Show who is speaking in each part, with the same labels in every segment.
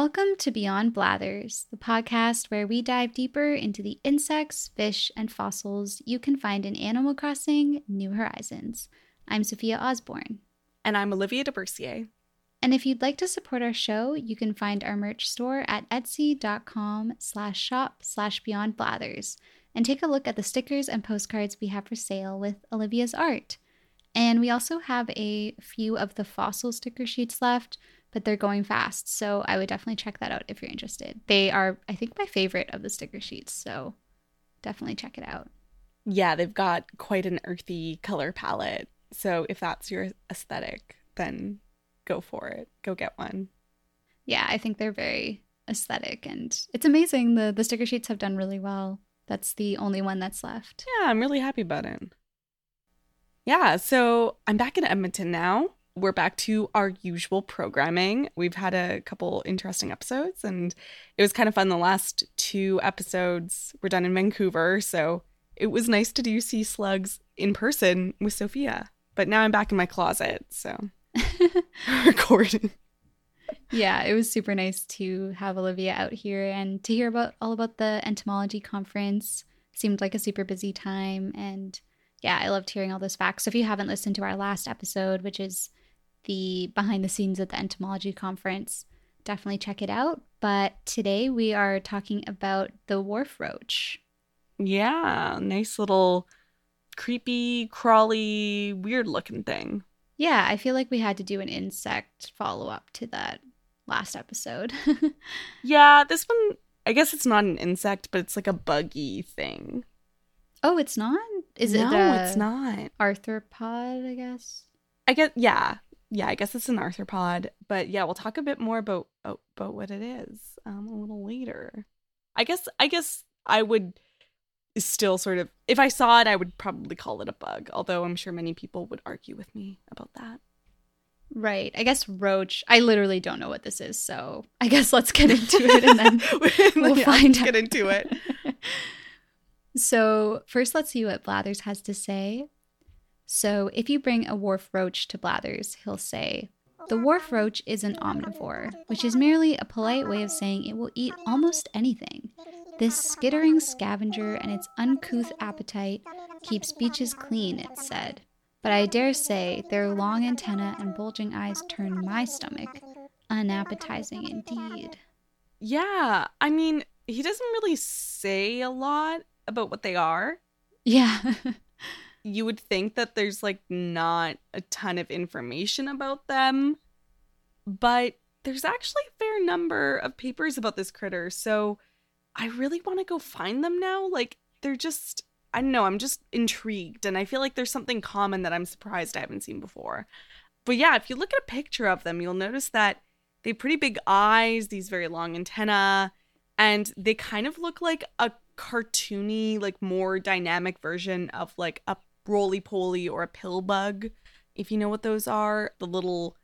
Speaker 1: Welcome to Beyond Blathers, the podcast where we dive deeper into the insects, fish, and fossils you can find in Animal Crossing New Horizons. I'm Sophia Osborne.
Speaker 2: And I'm Olivia DeBercier.
Speaker 1: And if you'd like to support our show, you can find our merch store at etsy.com slash shop slash beyond blathers and take a look at the stickers and postcards we have for sale with Olivia's art. And we also have a few of the fossil sticker sheets left, but they're going fast. So I would definitely check that out if you're interested. They are, I think, my favorite of the sticker sheets. So definitely check it out.
Speaker 2: Yeah, they've got quite an earthy color palette. So if that's your aesthetic, then go for it. Go get one.
Speaker 1: Yeah, I think they're very aesthetic and it's amazing. The the sticker sheets have done really well. That's the only one that's left.
Speaker 2: Yeah, I'm really happy about it. Yeah, so I'm back in Edmonton now. We're back to our usual programming. We've had a couple interesting episodes and it was kind of fun. The last two episodes were done in Vancouver, so it was nice to do Sea Slugs in person with Sophia. But now I'm back in my closet, so recording.
Speaker 1: Yeah, it was super nice to have Olivia out here and to hear about all about the entomology conference. Seemed like a super busy time and yeah, I loved hearing all those facts. So if you haven't listened to our last episode, which is the behind the scenes at the entomology conference, definitely check it out. But today we are talking about the wharf roach.
Speaker 2: Yeah, nice little creepy, crawly, weird looking thing.
Speaker 1: Yeah, I feel like we had to do an insect follow up to that last episode.
Speaker 2: yeah, this one, I guess it's not an insect, but it's like a buggy thing.
Speaker 1: Oh, it's not? Is
Speaker 2: no,
Speaker 1: it No,
Speaker 2: it's not.
Speaker 1: arthropod, I guess?
Speaker 2: I guess, yeah. Yeah, I guess it's an arthropod. But yeah, we'll talk a bit more about oh, about what it is um, a little later. I guess I guess I would still sort of if I saw it, I would probably call it a bug, although I'm sure many people would argue with me about that.
Speaker 1: Right. I guess roach. I literally don't know what this is, so I guess let's get into it and then we'll
Speaker 2: Yeah,
Speaker 1: find out.
Speaker 2: get into it.
Speaker 1: So, first, let's see what Blathers has to say. So, if you bring a wharf roach to Blathers, he'll say, The wharf roach is an omnivore, which is merely a polite way of saying it will eat almost anything. This skittering scavenger and its uncouth appetite keeps beaches clean, it said. But I dare say their long antennae and bulging eyes turn my stomach unappetizing indeed.
Speaker 2: Yeah, I mean, he doesn't really say a lot about what they are.
Speaker 1: Yeah.
Speaker 2: You would think that there's like not a ton of information about them, but there's actually a fair number of papers about this critter. So I really want to go find them now. Like, they're just, I don't know, I'm just intrigued. And I feel like there's something common that I'm surprised I haven't seen before. But yeah, if you look at a picture of them, you'll notice that they have pretty big eyes, these very long antennae, and they kind of look like a cartoony, like more dynamic version of like a roly poly or a pill bug. If you know what those are, the little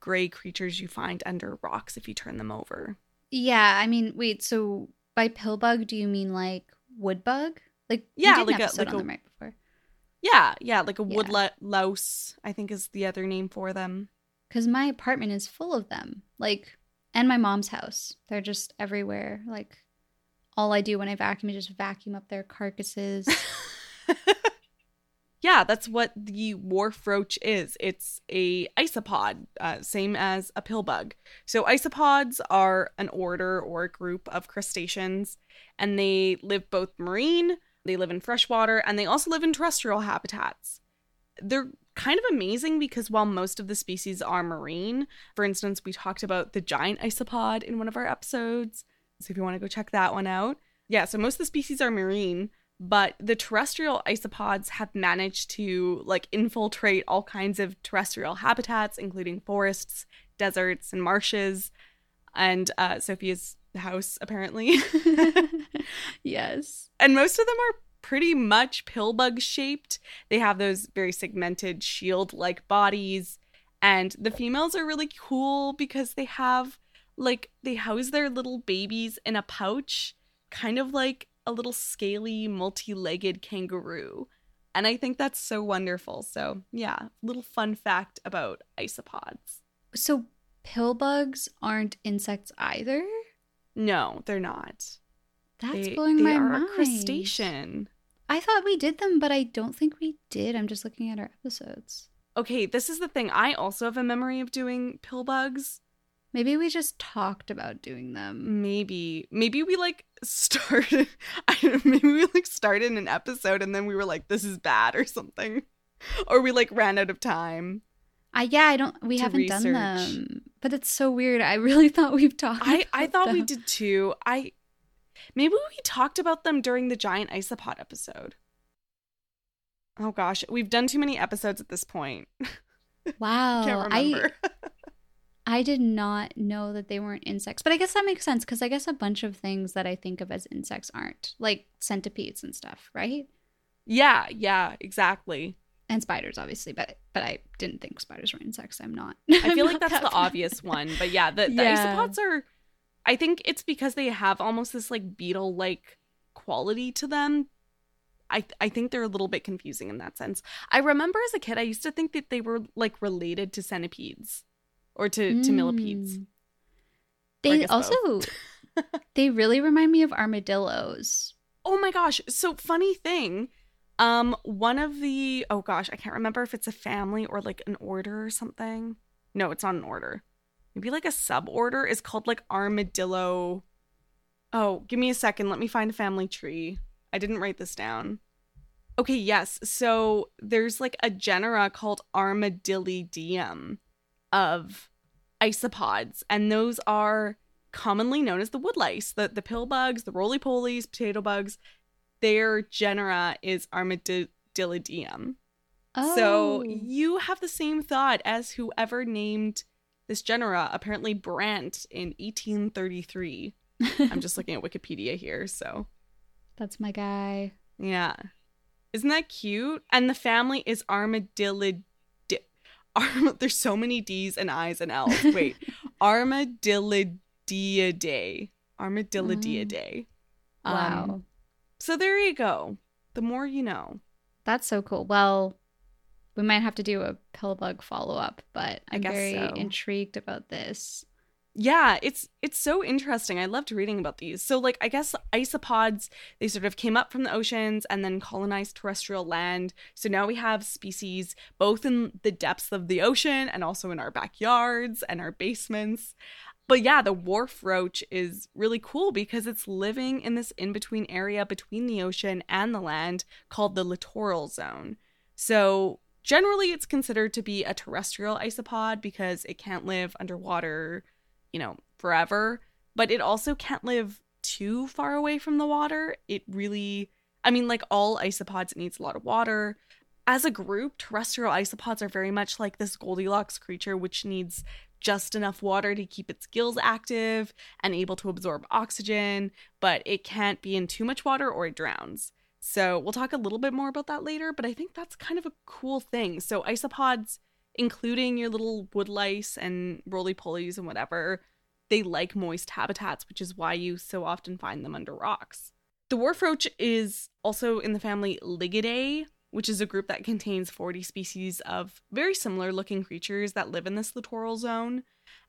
Speaker 2: gray creatures you find under rocks if you turn them over.
Speaker 1: Yeah, I mean, wait, so by pill bug, do you mean like wood bug? Like,
Speaker 2: Yeah, like a- like a-
Speaker 1: them right before.
Speaker 2: Yeah, yeah, like a
Speaker 1: Yeah.
Speaker 2: wood lo- louse, I think is the other name for them.
Speaker 1: Because my apartment is full of them. Like, and my mom's house. They're just everywhere. Like, all I do when I vacuum is just vacuum up their carcasses.
Speaker 2: yeah, that's what the wharf roach is. It's a isopod, uh, same as a pill bug. So isopods are an order or a group of crustaceans, and they live both marine, they live in freshwater, and they also live in terrestrial habitats. They're kind of amazing because while most of the species are marine, for instance, we talked about the giant isopod in one of our episodes. So if you want to go check that one out. Yeah, so most of the species are marine, but the terrestrial isopods have managed to like infiltrate all kinds of terrestrial habitats including forests deserts and marshes. And uh, sophia's house apparently.
Speaker 1: Yes.
Speaker 2: and most of them are pretty much pillbug shaped. They have those very segmented shield like bodies. And the females are really cool because they have like they house their little babies in a pouch kind of like a little scaly multi-legged kangaroo and i think that's so wonderful so yeah little fun fact about isopods
Speaker 1: So pill bugs aren't insects either.
Speaker 2: No, they're not.
Speaker 1: That's
Speaker 2: they,
Speaker 1: blowing
Speaker 2: they
Speaker 1: my
Speaker 2: are
Speaker 1: mind.
Speaker 2: a crustacean.
Speaker 1: I thought we did them, but I don't think we did. I'm just looking at our episodes.
Speaker 2: Okay, this is the thing. I also have a memory of doing pill bugs.
Speaker 1: Maybe we just talked about doing them.
Speaker 2: Maybe, maybe we like started. I don't know, maybe we like started an episode and then we were like, "This is bad" or something, or we like ran out of time.
Speaker 1: I yeah, I don't. We haven't done them, but it's so weird. I really thought we've talked.
Speaker 2: I I thought we did too. I maybe we talked about them during the giant isopod episode. Oh gosh, we've done too many episodes at this point.
Speaker 1: Wow,
Speaker 2: Can't
Speaker 1: I
Speaker 2: remember.
Speaker 1: I did not know that they weren't insects, but I guess that makes sense because I guess a bunch of things that I think of as insects aren't, like centipedes and stuff, right?
Speaker 2: yeah, yeah, exactly.
Speaker 1: And spiders, obviously, but but I didn't think spiders were insects. I'm not.
Speaker 2: I feel like that's the obvious one, but yeah, the, the
Speaker 1: Yeah.
Speaker 2: isopods are. I think it's because they have almost this like beetle-like quality to them. I I think they're a little bit confusing in that sense. I remember as a kid, I used to think that they were like related to centipedes or to to millipedes.
Speaker 1: Mm. They also they really remind me of armadillos.
Speaker 2: Oh my gosh! So funny thing, um, one of the oh gosh, I can't remember if it's a family or like an order or something. No, it's not an order. Maybe like a suborder is called like armadillo. Oh, give me a second. Let me find a family tree. I didn't write this down. Okay, yes. So there's like a genera called Armadillidium of isopods, and those are commonly known as the woodlice, the the pill bugs, the roly polies, potato bugs. Their genera is Armadillidium.
Speaker 1: Oh,
Speaker 2: So you have the same thought as whoever named this genera, apparently Brandt in 1833. I'm just looking at Wikipedia here, so
Speaker 1: that's my guy.
Speaker 2: yeah. Isn't that cute? And the family is Armadillid. Arm- There's so many D's and I's and L's. Wait. Armadillidiidae. Armadillidiidae.
Speaker 1: Wow,
Speaker 2: Um, so there you go. The more you know.
Speaker 1: that's so cool. Well, we might have to do a pill bug follow up, but I'm very
Speaker 2: so.
Speaker 1: intrigued about this.
Speaker 2: Yeah, it's it's so interesting. I loved reading about these. So like I guess isopods they sort of came up from the oceans and then colonized terrestrial land. So now we have species both in the depths of the ocean and also in our backyards and our basements. But yeah, the wharf roach is really cool because it's living in this in-between area between the ocean and the land called the littoral zone. So generally it's considered to be a terrestrial isopod because it can't live underwater you know, forever, but it also can't live too far away from the water. It really, I mean, like all isopods, it needs a lot of water. As a group, terrestrial isopods are very much like this Goldilocks creature, which needs just enough water to keep its gills active and able to absorb oxygen, but it can't be in too much water or it drowns. So we'll talk a little bit more about that later, but I think that's kind of a cool thing. So isopods including your little woodlice and roly polies and whatever, they like moist habitats, which is why you so often find them under rocks. The wharf roach is also in the family Ligidae, which is a group that contains 40 species of very similar looking creatures that live in this littoral zone.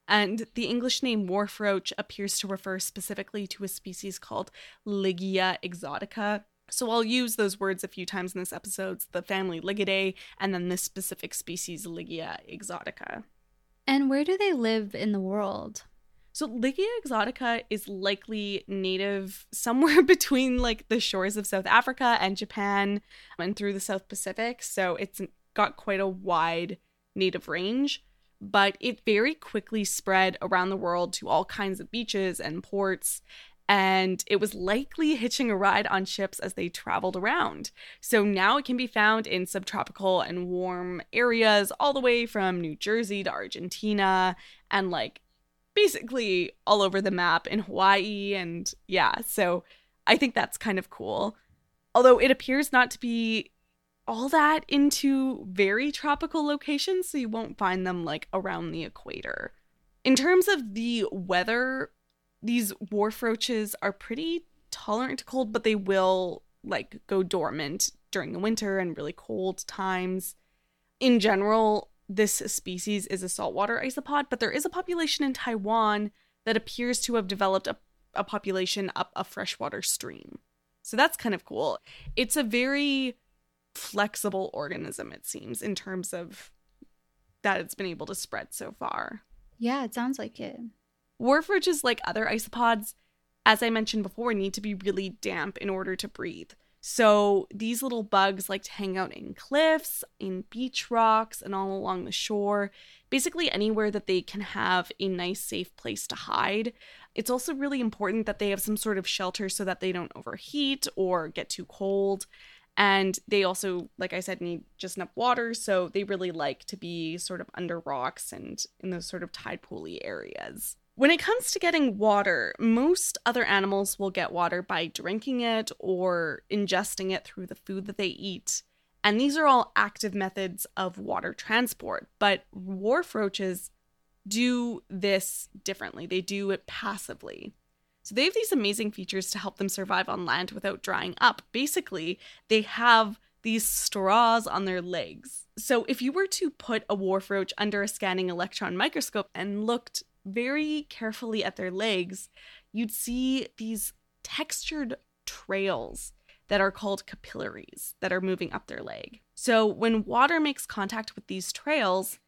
Speaker 2: And the English name wharf roach appears to refer specifically to a species called Ligia exotica. So I'll use those words a few times in this episode the family Ligidae and then this specific species Ligia exotica.
Speaker 1: And where do they live in the world?
Speaker 2: So Ligia exotica is likely native somewhere between like the shores of South Africa and Japan and through the South Pacific. So it's got quite a wide native range, but it very quickly spread around the world to all kinds of beaches and ports. And it was likely hitching a ride on ships as they traveled around. So now it can be found in subtropical and warm areas, all the way from New Jersey to Argentina and like basically all over the map in Hawaii. And yeah, so I think that's kind of cool. Although it appears not to be all that into very tropical locations, so you won't find them like around the equator. In terms of the weather, these wharf roaches are pretty tolerant to cold, but they will like go dormant during the winter and really cold times. In general, this species is a saltwater isopod, but there is a population in Taiwan that appears to have developed a, a population up a freshwater stream. So that's kind of cool. It's a very flexible organism, it seems, in terms of that it's been able to spread so far.
Speaker 1: Yeah, it sounds like it.
Speaker 2: Wharf roaches, like other isopods, as I mentioned before, need to be really damp in order to breathe. So these little bugs like to hang out in cliffs, in beach rocks, and all along the shore, basically anywhere that they can have a nice, safe place to hide. It's also really important that they have some sort of shelter so that they don't overheat or get too cold. And they also, like I said, need just enough water. So they really like to be sort of under rocks and in those sort of tide pooly areas. When it comes to getting water, most other animals will get water by drinking it or ingesting it through the food that they eat. And these are all active methods of water transport. But wharf roaches do this differently, they do it passively. So they have these amazing features to help them survive on land without drying up. Basically, they have these straws on their legs. So if you were to put a wharf roach under a scanning electron microscope and looked very carefully at their legs, you'd see these textured trails that are called capillaries that are moving up their leg. So when water makes contact with these trails,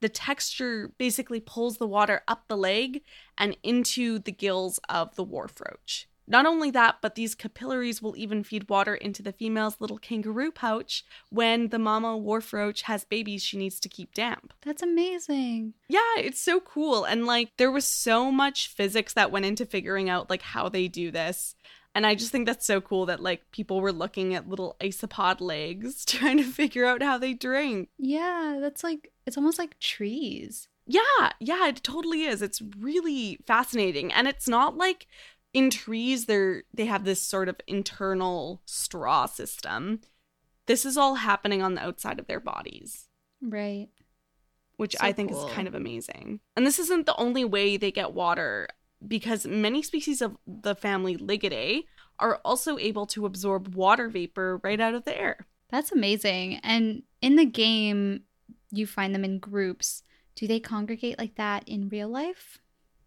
Speaker 2: the texture basically pulls the water up the leg and into the gills of the wharf roach. Not only that, but these capillaries will even feed water into the female's little kangaroo pouch when the mama wharf roach has babies she needs to keep damp.
Speaker 1: That's amazing.
Speaker 2: Yeah, it's so cool. And like there was so much physics that went into figuring out like how they do this. And I just think that's so cool that like people were looking at little isopod legs trying to figure out how they drink.
Speaker 1: Yeah, that's like it's almost like trees.
Speaker 2: Yeah, yeah, it totally is. It's really fascinating. And it's not like in trees they're they have this sort of internal straw system. This is all happening on the outside of their bodies.
Speaker 1: Right.
Speaker 2: Which
Speaker 1: So
Speaker 2: I think
Speaker 1: cool.
Speaker 2: is kind of amazing. And this isn't the only way they get water because many species of the family Ligidae are also able to absorb water vapor right out of the air.
Speaker 1: That's amazing. And in the game, you find them in groups. Do they congregate like that in real life?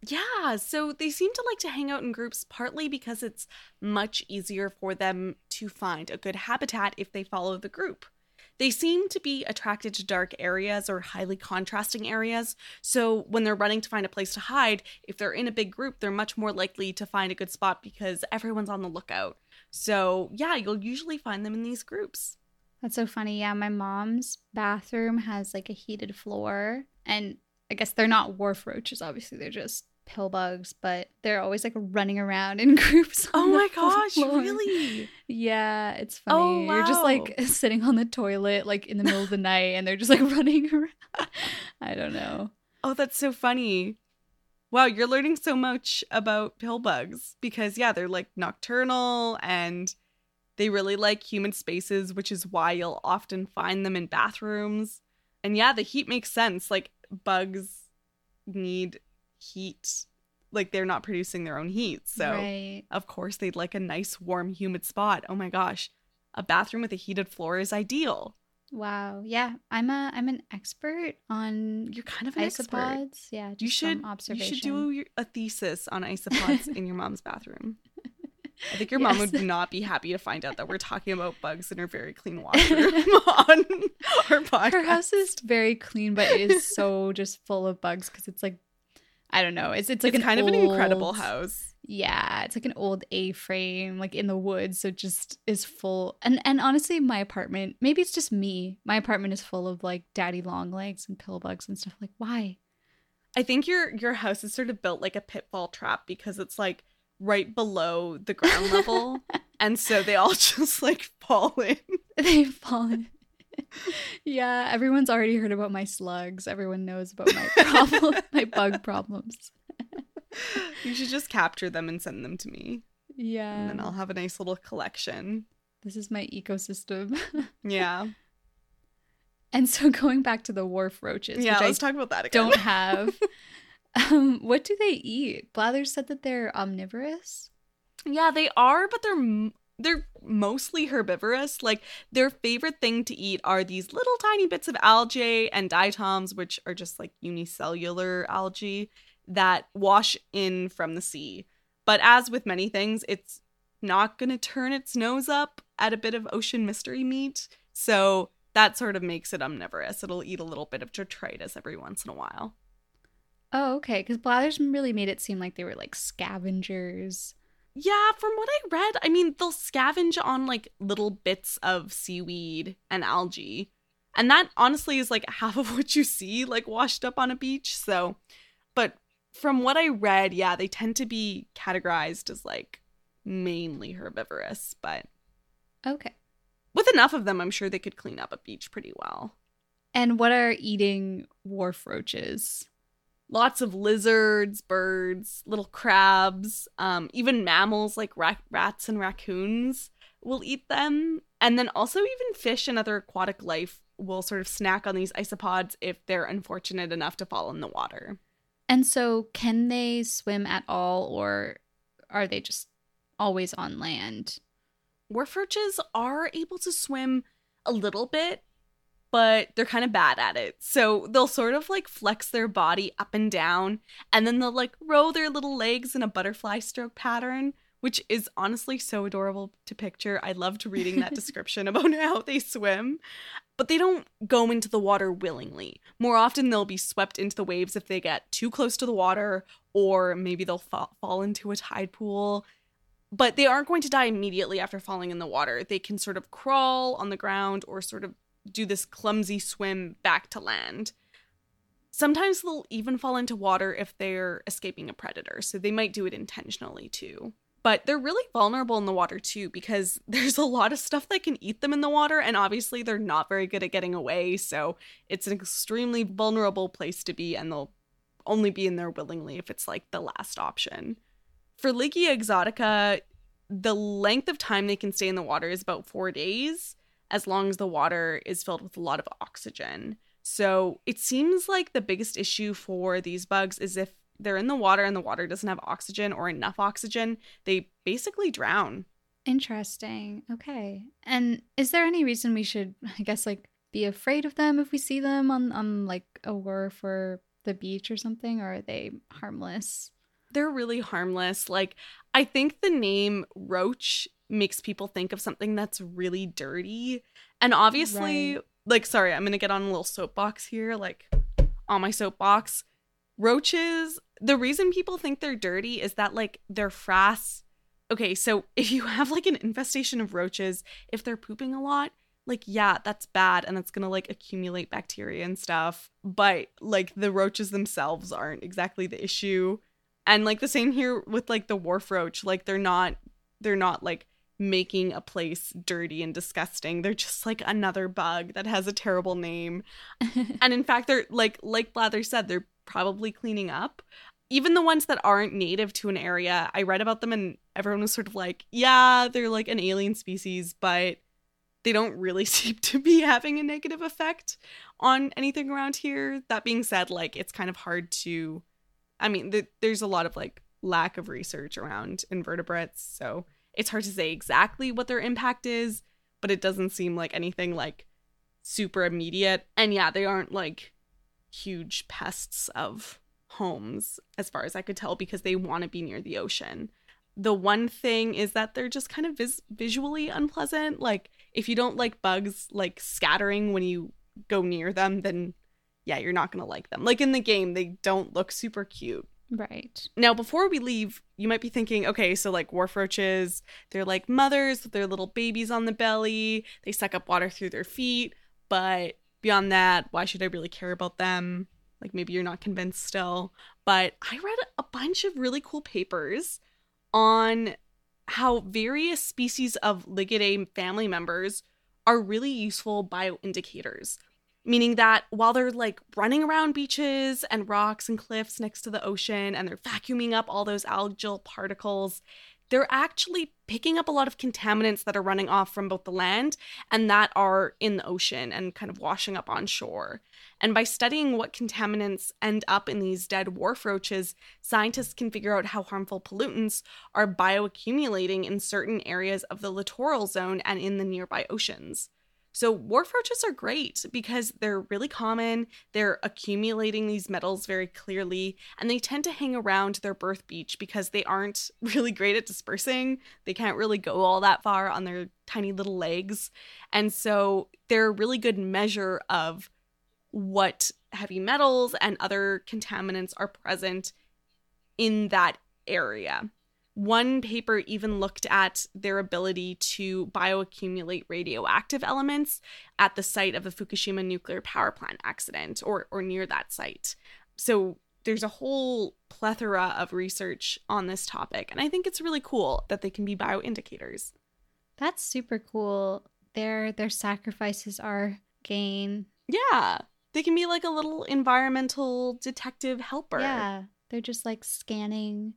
Speaker 2: Yeah, so they seem to like to hang out in groups partly because it's much easier for them to find a good habitat if they follow the group. They seem to be attracted to dark areas or highly contrasting areas, so when they're running to find a place to hide, if they're in a big group, they're much more likely to find a good spot because everyone's on the lookout. So, yeah, you'll usually find them in these groups.
Speaker 1: That's so funny. Yeah, my mom's bathroom has like a heated floor, and I guess they're not wharf roaches. Obviously, they're just pill bugs, but they're always like running around in groups.
Speaker 2: Oh my gosh,
Speaker 1: floor.
Speaker 2: really?
Speaker 1: Yeah, it's
Speaker 2: Oh,
Speaker 1: funny. You're just like sitting on the toilet, like in the middle of the night, and they're just like running around. I don't know.
Speaker 2: Oh, that's so funny. Wow, you're learning so much about pill bugs because, yeah, they're like nocturnal and they really like human spaces, which is why you'll often find them in bathrooms. And yeah, the heat makes sense. Like, bugs need heat, like, they're not producing their own heat. So,
Speaker 1: right.
Speaker 2: of course, they'd like a nice, warm, humid spot. Oh my gosh, a bathroom with a heated floor is ideal.
Speaker 1: Wow. Yeah, I'm a I'm an expert on
Speaker 2: You're kind of an expert.
Speaker 1: Yeah, just
Speaker 2: You should
Speaker 1: from
Speaker 2: you should do your, a thesis on isopods in your mom's bathroom. I think your mom would not be happy to find out that we're talking about bugs in her very clean washroom on our podcast.
Speaker 1: Her house is very clean, but it is so just full of bugs because it's like I don't know. It's it's like
Speaker 2: it's kind of an incredible house.
Speaker 1: Yeah, it's like an old A-frame, like in the woods, so it just is full. And and honestly, my apartment, maybe it's just me. My apartment is full of like daddy long legs and pill bugs and stuff. Like, why?
Speaker 2: I think your your house is sort of built like a pitfall trap because it's like right below the ground level, and so they all just like fall in.
Speaker 1: They fall fallen. Yeah, everyone's already heard about my slugs. Everyone knows about my problem, my bug problems.
Speaker 2: You should just capture them and send them to me,
Speaker 1: Yeah,
Speaker 2: and then I'll have a nice little collection.
Speaker 1: this is my ecosystem.
Speaker 2: Yeah,
Speaker 1: and so going back to the wharf roaches,
Speaker 2: yeah.
Speaker 1: which I
Speaker 2: Let's talk about that again.
Speaker 1: don't have. um, what do they eat? Blathers said that they're omnivorous.
Speaker 2: Yeah, they are, but they're they're mostly herbivorous. Like their favorite thing to eat are these little tiny bits of algae and diatoms, which are just like unicellular algae that wash in from the sea. But as with many things, it's not going to turn its nose up at a bit of ocean mystery meat. So that sort of makes it omnivorous. It'll eat a little bit of detritus every once in a while.
Speaker 1: Oh, okay. Because Blathers really made it seem like they were like scavengers.
Speaker 2: Yeah, from what I read, I mean, they'll scavenge on like little bits of seaweed and algae. And that honestly is like half of what you see like washed up on a beach. So, but from what I read, yeah, they tend to be categorized as like mainly herbivorous, but
Speaker 1: okay.
Speaker 2: With enough of them, I'm sure they could clean up a beach pretty well.
Speaker 1: And what are eating wharf roaches?
Speaker 2: Lots of lizards, birds, little crabs, um, even mammals like rats and raccoons will eat them. And then also, even fish and other aquatic life will sort of snack on these isopods if they're unfortunate enough to fall in the water.
Speaker 1: And so, can they swim at all, or are they just always on land?
Speaker 2: Wharf roaches are able to swim a little bit, but they're kind of bad at it. So they'll sort of like flex their body up and down, and then they'll like row their little legs in a butterfly stroke pattern, which is honestly so adorable to picture. I loved reading that description about how they swim but they don't go into the water willingly. More often, they'll be swept into the waves if they get too close to the water, or maybe they'll fa- fall into a tide pool. But they aren't going to die immediately after falling in the water. They can sort of crawl on the ground or sort of do this clumsy swim back to land. Sometimes they'll even fall into water if they're escaping a predator, so they might do it intentionally too. But they're really vulnerable in the water too because there's a lot of stuff that can eat them in the water and obviously they're not very good at getting away so it's an extremely vulnerable place to be and they'll only be in there willingly if it's like the last option. For ligia exotica the length of time they can stay in the water is about four days as long as the water is filled with a lot of oxygen so it seems like the biggest issue for these bugs is if they're in the water and the water doesn't have oxygen or enough oxygen, they basically drown.
Speaker 1: Interesting. Okay. And is there any reason we should, I guess, like be afraid of them if we see them on on like a wharf or the beach or something, or are they harmless?
Speaker 2: They're really harmless. Like I think the name roach makes people think of something that's really dirty. And obviously, right. like sorry, I'm going to get on a little soapbox here, like on my soapbox roaches the reason people think they're dirty is that like they're frass okay so if you have like an infestation of roaches if they're pooping a lot like yeah that's bad and it's gonna like accumulate bacteria and stuff but like the roaches themselves aren't exactly the issue and like the same here with like the wharf roach like they're not they're not like making a place dirty and disgusting they're just like another bug that has a terrible name and in fact they're like like blather said they're probably cleaning up. Even the ones that aren't native to an area, I read about them and everyone was sort of like, yeah, they're like an alien species, but they don't really seem to be having a negative effect on anything around here. That being said, like it's kind of hard to I mean, th- there's a lot of like lack of research around invertebrates, so it's hard to say exactly what their impact is, but it doesn't seem like anything like super immediate. And yeah, they aren't like huge pests of homes, as far as I could tell, because they want to be near the ocean. The one thing is that they're just kind of vis- visually unpleasant. Like, if you don't like bugs like scattering when you go near them, then yeah, you're not going to like them. Like in the game, they don't look super cute.
Speaker 1: Right.
Speaker 2: Now, before we leave, you might be thinking, okay, so like wharf roaches, they're like mothers with their little babies on the belly. They suck up water through their feet. But beyond that, why should I really care about them? Like maybe you're not convinced still. But I read a bunch of really cool papers on how various species of Ligidae family members are really useful bioindicators. Meaning that while they're like running around beaches and rocks and cliffs next to the ocean and they're vacuuming up all those algal particles, they're actually picking up a lot of contaminants that are running off from both the land and that are in the ocean and kind of washing up on shore. And by studying what contaminants end up in these dead wharf roaches, scientists can figure out how harmful pollutants are bioaccumulating in certain areas of the littoral zone and in the nearby oceans. So, wharf roaches are great because they're really common, they're accumulating these metals very clearly, and they tend to hang around their birth beach because they aren't really great at dispersing. They can't really go all that far on their tiny little legs. And so, they're a really good measure of what heavy metals and other contaminants are present in that area. One paper even looked at their ability to bioaccumulate radioactive elements at the site of the Fukushima nuclear power plant accident or, or near that site. So there's a whole plethora of research on this topic, and I think it's really cool that they can be bioindicators.
Speaker 1: That's super cool. Their their sacrifices are gain.
Speaker 2: Yeah. They can be like a little environmental detective helper.
Speaker 1: Yeah. They're just like scanning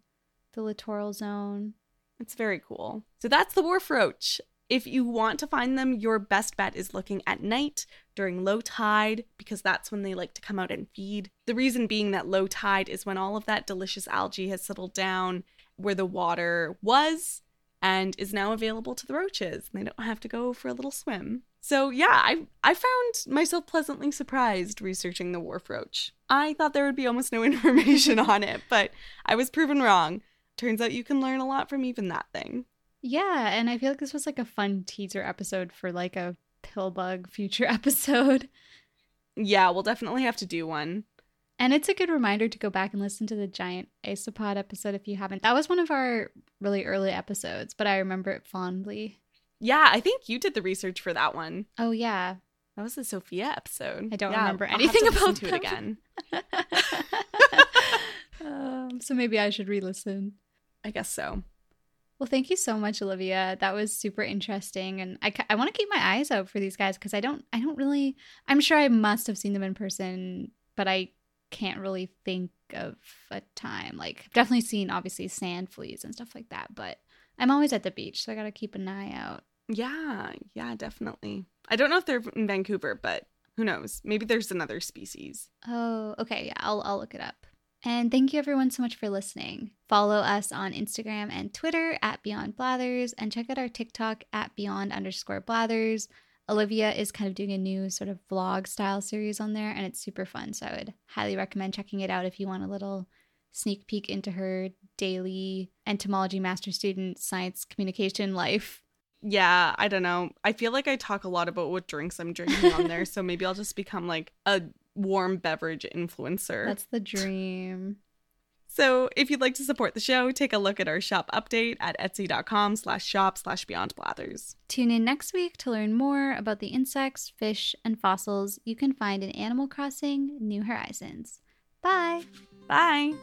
Speaker 1: the littoral zone.
Speaker 2: It's very cool. So that's the wharf roach. If you want to find them, your best bet is looking at night during low tide because that's when they like to come out and feed. The reason being that low tide is when all of that delicious algae has settled down where the water was and is now available to the roaches. They don't have to go for a little swim. So yeah, I I found myself pleasantly surprised researching the wharf roach. I thought there would be almost no information on it, but I was proven wrong turns out you can learn a lot from even that thing.
Speaker 1: Yeah, and I feel like this was like a fun teaser episode for like a pill bug future episode.
Speaker 2: Yeah, we'll definitely have to do one.
Speaker 1: And it's a good reminder to go back and listen to the giant isopod episode if you haven't. That was one of our really early episodes, but I remember it fondly.
Speaker 2: Yeah, I think you did the research for that one.
Speaker 1: Oh yeah,
Speaker 2: that was the Sophia episode.
Speaker 1: I don't
Speaker 2: yeah,
Speaker 1: remember anything about
Speaker 2: to it again.
Speaker 1: um, so maybe I should re-listen.
Speaker 2: I guess so.
Speaker 1: Well, thank you so much, Olivia. That was super interesting, and I, I want to keep my eyes out for these guys because I don't I don't really I'm sure I must have seen them in person, but I can't really think of a time. Like I've definitely seen obviously sand fleas and stuff like that, but I'm always at the beach, so I gotta keep an eye out.
Speaker 2: Yeah, yeah, definitely. I don't know if they're in Vancouver, but who knows? Maybe there's another species.
Speaker 1: Oh, okay. Yeah, I'll I'll look it up. And thank you everyone so much for listening. Follow us on Instagram and Twitter at Beyond Blathers and check out our TikTok at Beyond underscore Blathers. Olivia is kind of doing a new sort of vlog style series on there and it's super fun. So I would highly recommend checking it out if you want a little sneak peek into her daily entomology master student science communication life.
Speaker 2: Yeah, I don't know. I feel like I talk a lot about what drinks I'm drinking on there, so maybe I'll just become like a warm beverage influencer.
Speaker 1: That's the dream.
Speaker 2: So if you'd like to support the show, take a look at our shop update at etsy.com slash shop slash beyond blathers.
Speaker 1: Tune in next week to learn more about the insects, fish, and fossils you can find in Animal Crossing New Horizons. Bye.
Speaker 2: Bye.